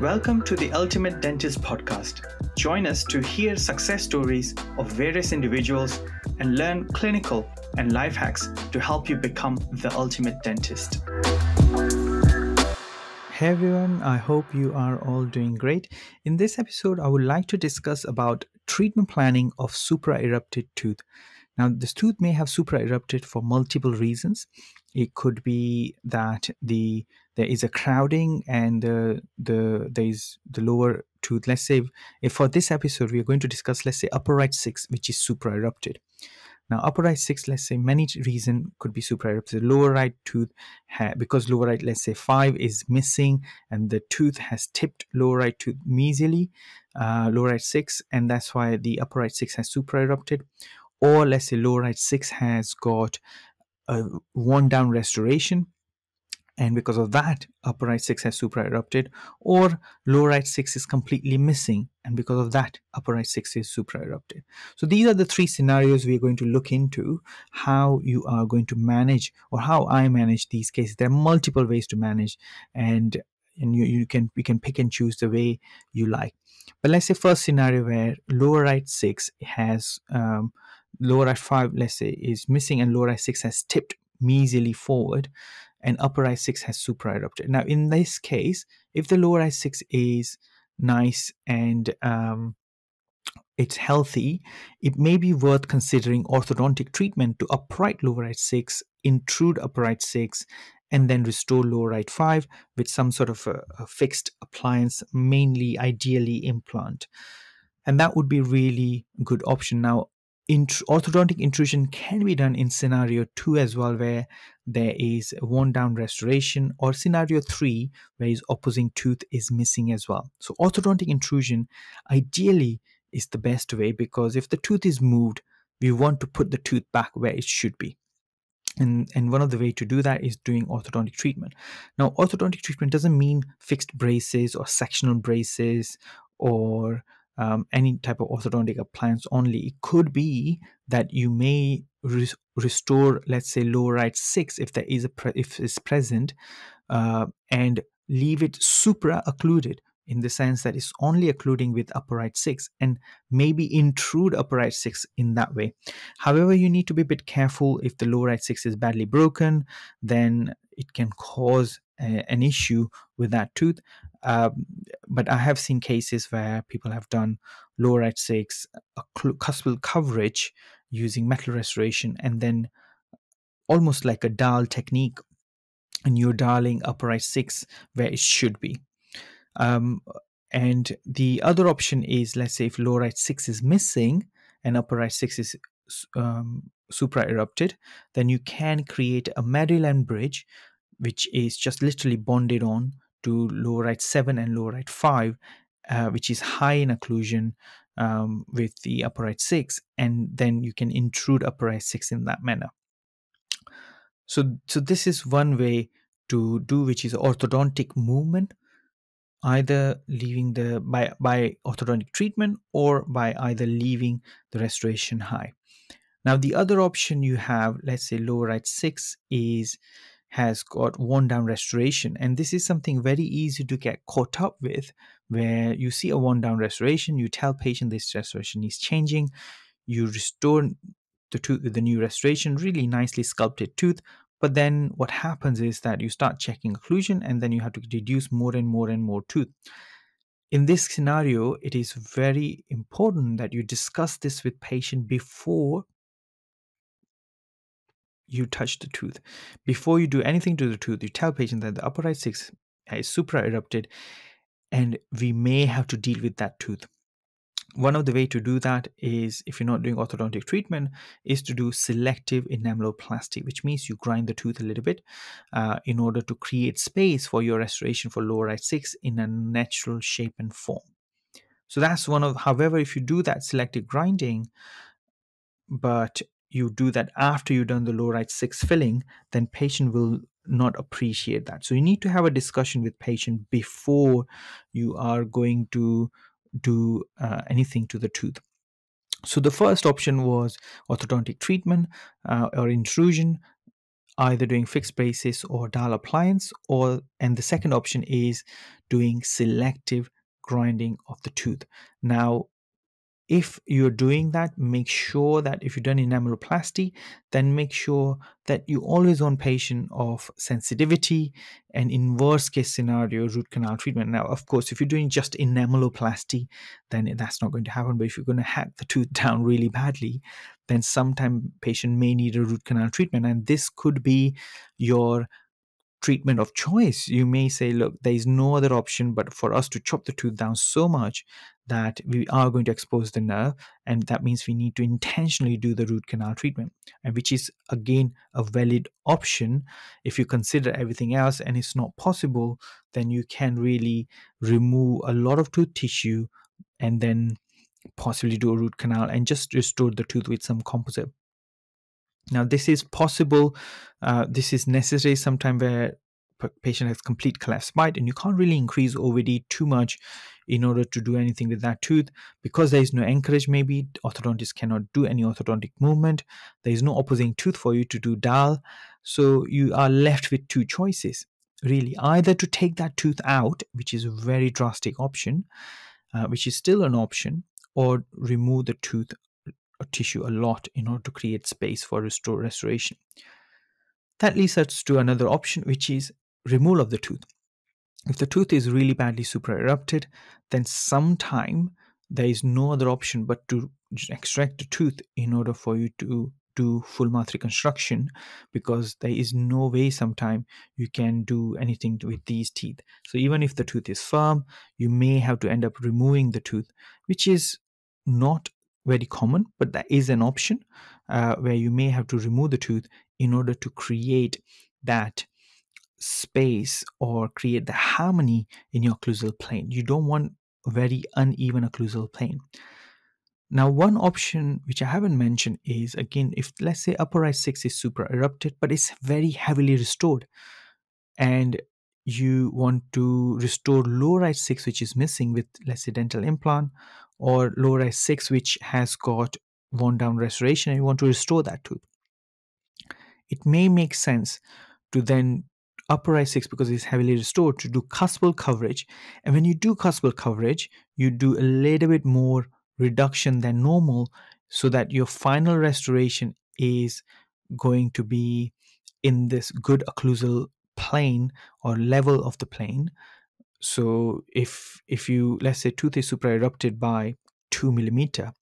Welcome to the Ultimate Dentist Podcast. Join us to hear success stories of various individuals and learn clinical and life hacks to help you become the ultimate dentist. Hey everyone, I hope you are all doing great. In this episode, I would like to discuss about treatment planning of supraerupted tooth. Now, this tooth may have supraerupted for multiple reasons. It could be that the there is a crowding and the the there is the lower tooth. Let's say for this episode we are going to discuss, let's say upper right six, which is supraerupted. Now, upper right six, let's say many reason could be supraerupted. Lower right tooth, ha- because lower right, let's say five is missing, and the tooth has tipped lower right tooth mesially, uh, lower right six, and that's why the upper right six has supraerupted or let's say lower right 6 has got a worn down restoration and because of that upper right 6 has supraerupted or lower right 6 is completely missing and because of that upper right 6 is supraerupted so these are the three scenarios we are going to look into how you are going to manage or how i manage these cases. There are multiple ways to manage and and you, you can we can pick and choose the way you like. But let's say first scenario where lower right 6 has um, lower right 5 let's say is missing and lower right 6 has tipped mesially forward and upper right 6 has supraerupted now in this case if the lower right 6 is nice and um, it's healthy it may be worth considering orthodontic treatment to upright lower right 6 intrude upper right 6 and then restore lower right 5 with some sort of a, a fixed appliance mainly ideally implant. And that would be really good option. Now int- orthodontic intrusion can be done in scenario 2 as well where there is worn down restoration or scenario 3 where his opposing tooth is missing as well. So orthodontic intrusion ideally is the best way because if the tooth is moved we want to put the tooth back where it should be. And and one of the way to do that is doing orthodontic treatment. Now orthodontic treatment doesn't mean fixed braces or sectional braces or um, any type of orthodontic appliance only. It could be that you may re- restore, let's say, lower right six if there is a pre- if it's present, uh, and leave it supra occluded in the sense that it's only occluding with upper right six and maybe intrude upper right six in that way. However, you need to be a bit careful if the lower right six is badly broken, then it can cause a, an issue with that tooth. Um, but I have seen cases where people have done lower right six cuspal coverage using metal restoration and then almost like a Dahl technique and you're dialing upper right six where it should be. Um, and the other option is let's say if lower right six is missing and upper right six is um, supraerupted, then you can create a Maryland bridge, which is just literally bonded on to lower right 7 and lower right 5, uh, which is high in occlusion um, with the upper right 6, and then you can intrude upper right 6 in that manner. So, so this is one way to do, which is orthodontic movement, either leaving the by by orthodontic treatment or by either leaving the restoration high. Now, the other option you have, let's say lower right 6, is has got worn down restoration. And this is something very easy to get caught up with, where you see a worn down restoration, you tell patient this restoration is changing, you restore the tooth with the new restoration, really nicely sculpted tooth. But then what happens is that you start checking occlusion and then you have to reduce more and more and more tooth. In this scenario, it is very important that you discuss this with patient before you touch the tooth. Before you do anything to the tooth, you tell patient that the upper right six is supraerupted and we may have to deal with that tooth. One of the way to do that is if you're not doing orthodontic treatment is to do selective enameloplasty, which means you grind the tooth a little bit uh, in order to create space for your restoration for lower right six in a natural shape and form. So that's one of, however, if you do that selective grinding, but you do that after you've done the low right six filling, then patient will not appreciate that. So you need to have a discussion with patient before you are going to do uh, anything to the tooth. So the first option was orthodontic treatment uh, or intrusion either doing fixed braces or Dahl appliance or and the second option is doing selective grinding of the tooth now if you're doing that make sure that if you've done enameloplasty then make sure that you always on patient of sensitivity and in worst case scenario root canal treatment. Now of course if you're doing just enameloplasty then that's not going to happen. But if you're going to hack the tooth down really badly then sometime patient may need a root canal treatment. And this could be your treatment of choice. You may say, look, there is no other option but for us to chop the tooth down so much that we are going to expose the nerve, and that means we need to intentionally do the root canal treatment, and which is again a valid option. If you consider everything else and it's not possible, then you can really remove a lot of tooth tissue and then possibly do a root canal and just restore the tooth with some composite now, this is possible. Uh, this is necessary sometime where patient has complete cleft spite and you can't really increase OVD too much in order to do anything with that tooth because there is no anchorage maybe orthodontist cannot do any orthodontic movement there is no opposing tooth for you to do Dahl so you are left with two choices really either to take that tooth out which is a very drastic option uh, which is still an option or remove the tooth or tissue a lot in order to create space for restore restoration. That leads us to another option, which is removal of the tooth. If the tooth is really badly supraerupted, then sometime there is no other option but to extract the tooth in order for you to do full mouth reconstruction because there is no way sometime you can do anything with these teeth. So even if the tooth is firm, you may have to end up removing the tooth, which is not very common, but that is an option uh, where you may have to remove the tooth in order to create that space or create the harmony in your occlusal plane. You don't want a very uneven occlusal plane. Now, one option which I haven't mentioned is again, if let's say upper right six is supra erupted, but it's very heavily restored, and you want to restore lower right six, which is missing with let's say dental implant, or lower right six, which has got worn down restoration, and you want to restore that tooth. It may make sense to then upper right six because it's heavily restored to do cuspal coverage. And when you do cuspal coverage, you do a little bit more reduction than normal so that your final restoration is going to be in this good occlusal plane or level of the plane. So if if you let's say tooth is supra erupted by two millimeter,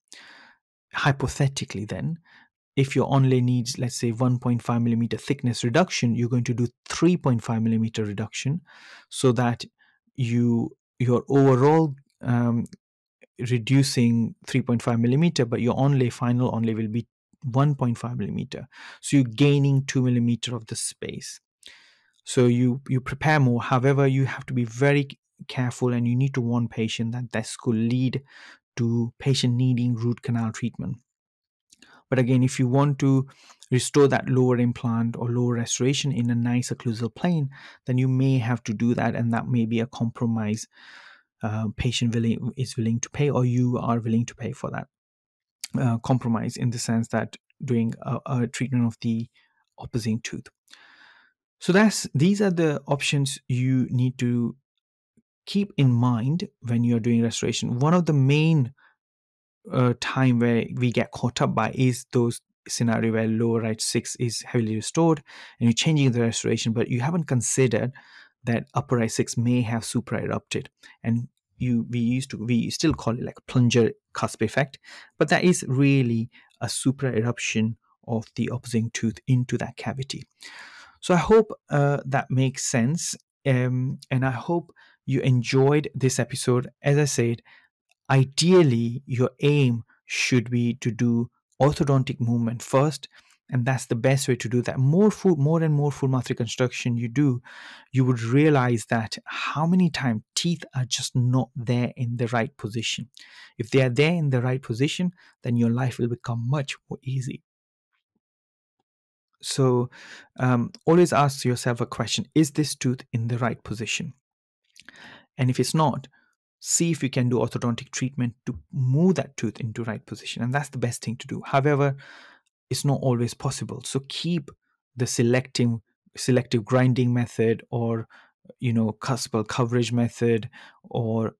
hypothetically then if your onlay needs let's say 1.5 millimeter thickness reduction you're going to do 3.5 millimeter reduction so that you your overall um, reducing 3.5 millimeter but your onlay final onlay will be 1.5 millimeter. So you're gaining 2 millimeter of the space. So you you prepare more. However you have to be very careful and you need to warn patient that this could lead to patient needing root canal treatment but again, if you want to restore that lower implant or lower restoration in a nice occlusal plane, then you may have to do that, and that may be a compromise uh, patient willing is willing to pay, or you are willing to pay for that uh, compromise in the sense that doing a, a treatment of the opposing tooth. So that's these are the options you need to keep in mind when you are doing restoration. One of the main time where we get caught up by is those scenario where lower right six is heavily restored and you're changing the restoration, but you haven't considered that upper right six may have supra erupted. And you we used to we still call it like plunger cusp effect but that is really a supra eruption of the opposing tooth into that cavity. So i hope uh, that makes sense um, and i hope you enjoyed this episode. As i said ideally your aim should be to do orthodontic movement first and that's the best way to do that. More full more and more full mouth reconstruction you do you would realize that how many times teeth are just not there in the right position. If they are there in the right position then your life will become much more easy. So um, always ask yourself a question is this tooth in the right position? And if it's not see if you can do orthodontic treatment to move that tooth into right position and that's the best thing to do. However it's not always possible. So keep the selective selective grinding method or you know cuspal coverage method or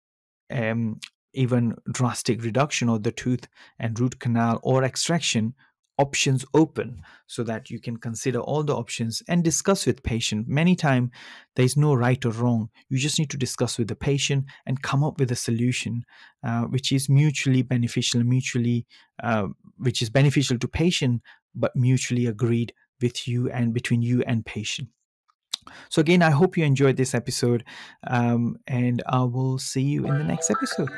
um, even drastic reduction of the tooth and root canal or extraction options open so that you can consider all the options and discuss with patient. Many time there is no right or wrong. You just need to discuss with the patient and come up with a solution uh, which is mutually beneficial mutually uh, which is beneficial to patient but mutually agreed with you and between you and patient. So again i hope you enjoyed this episode um, and i will see you in the next episode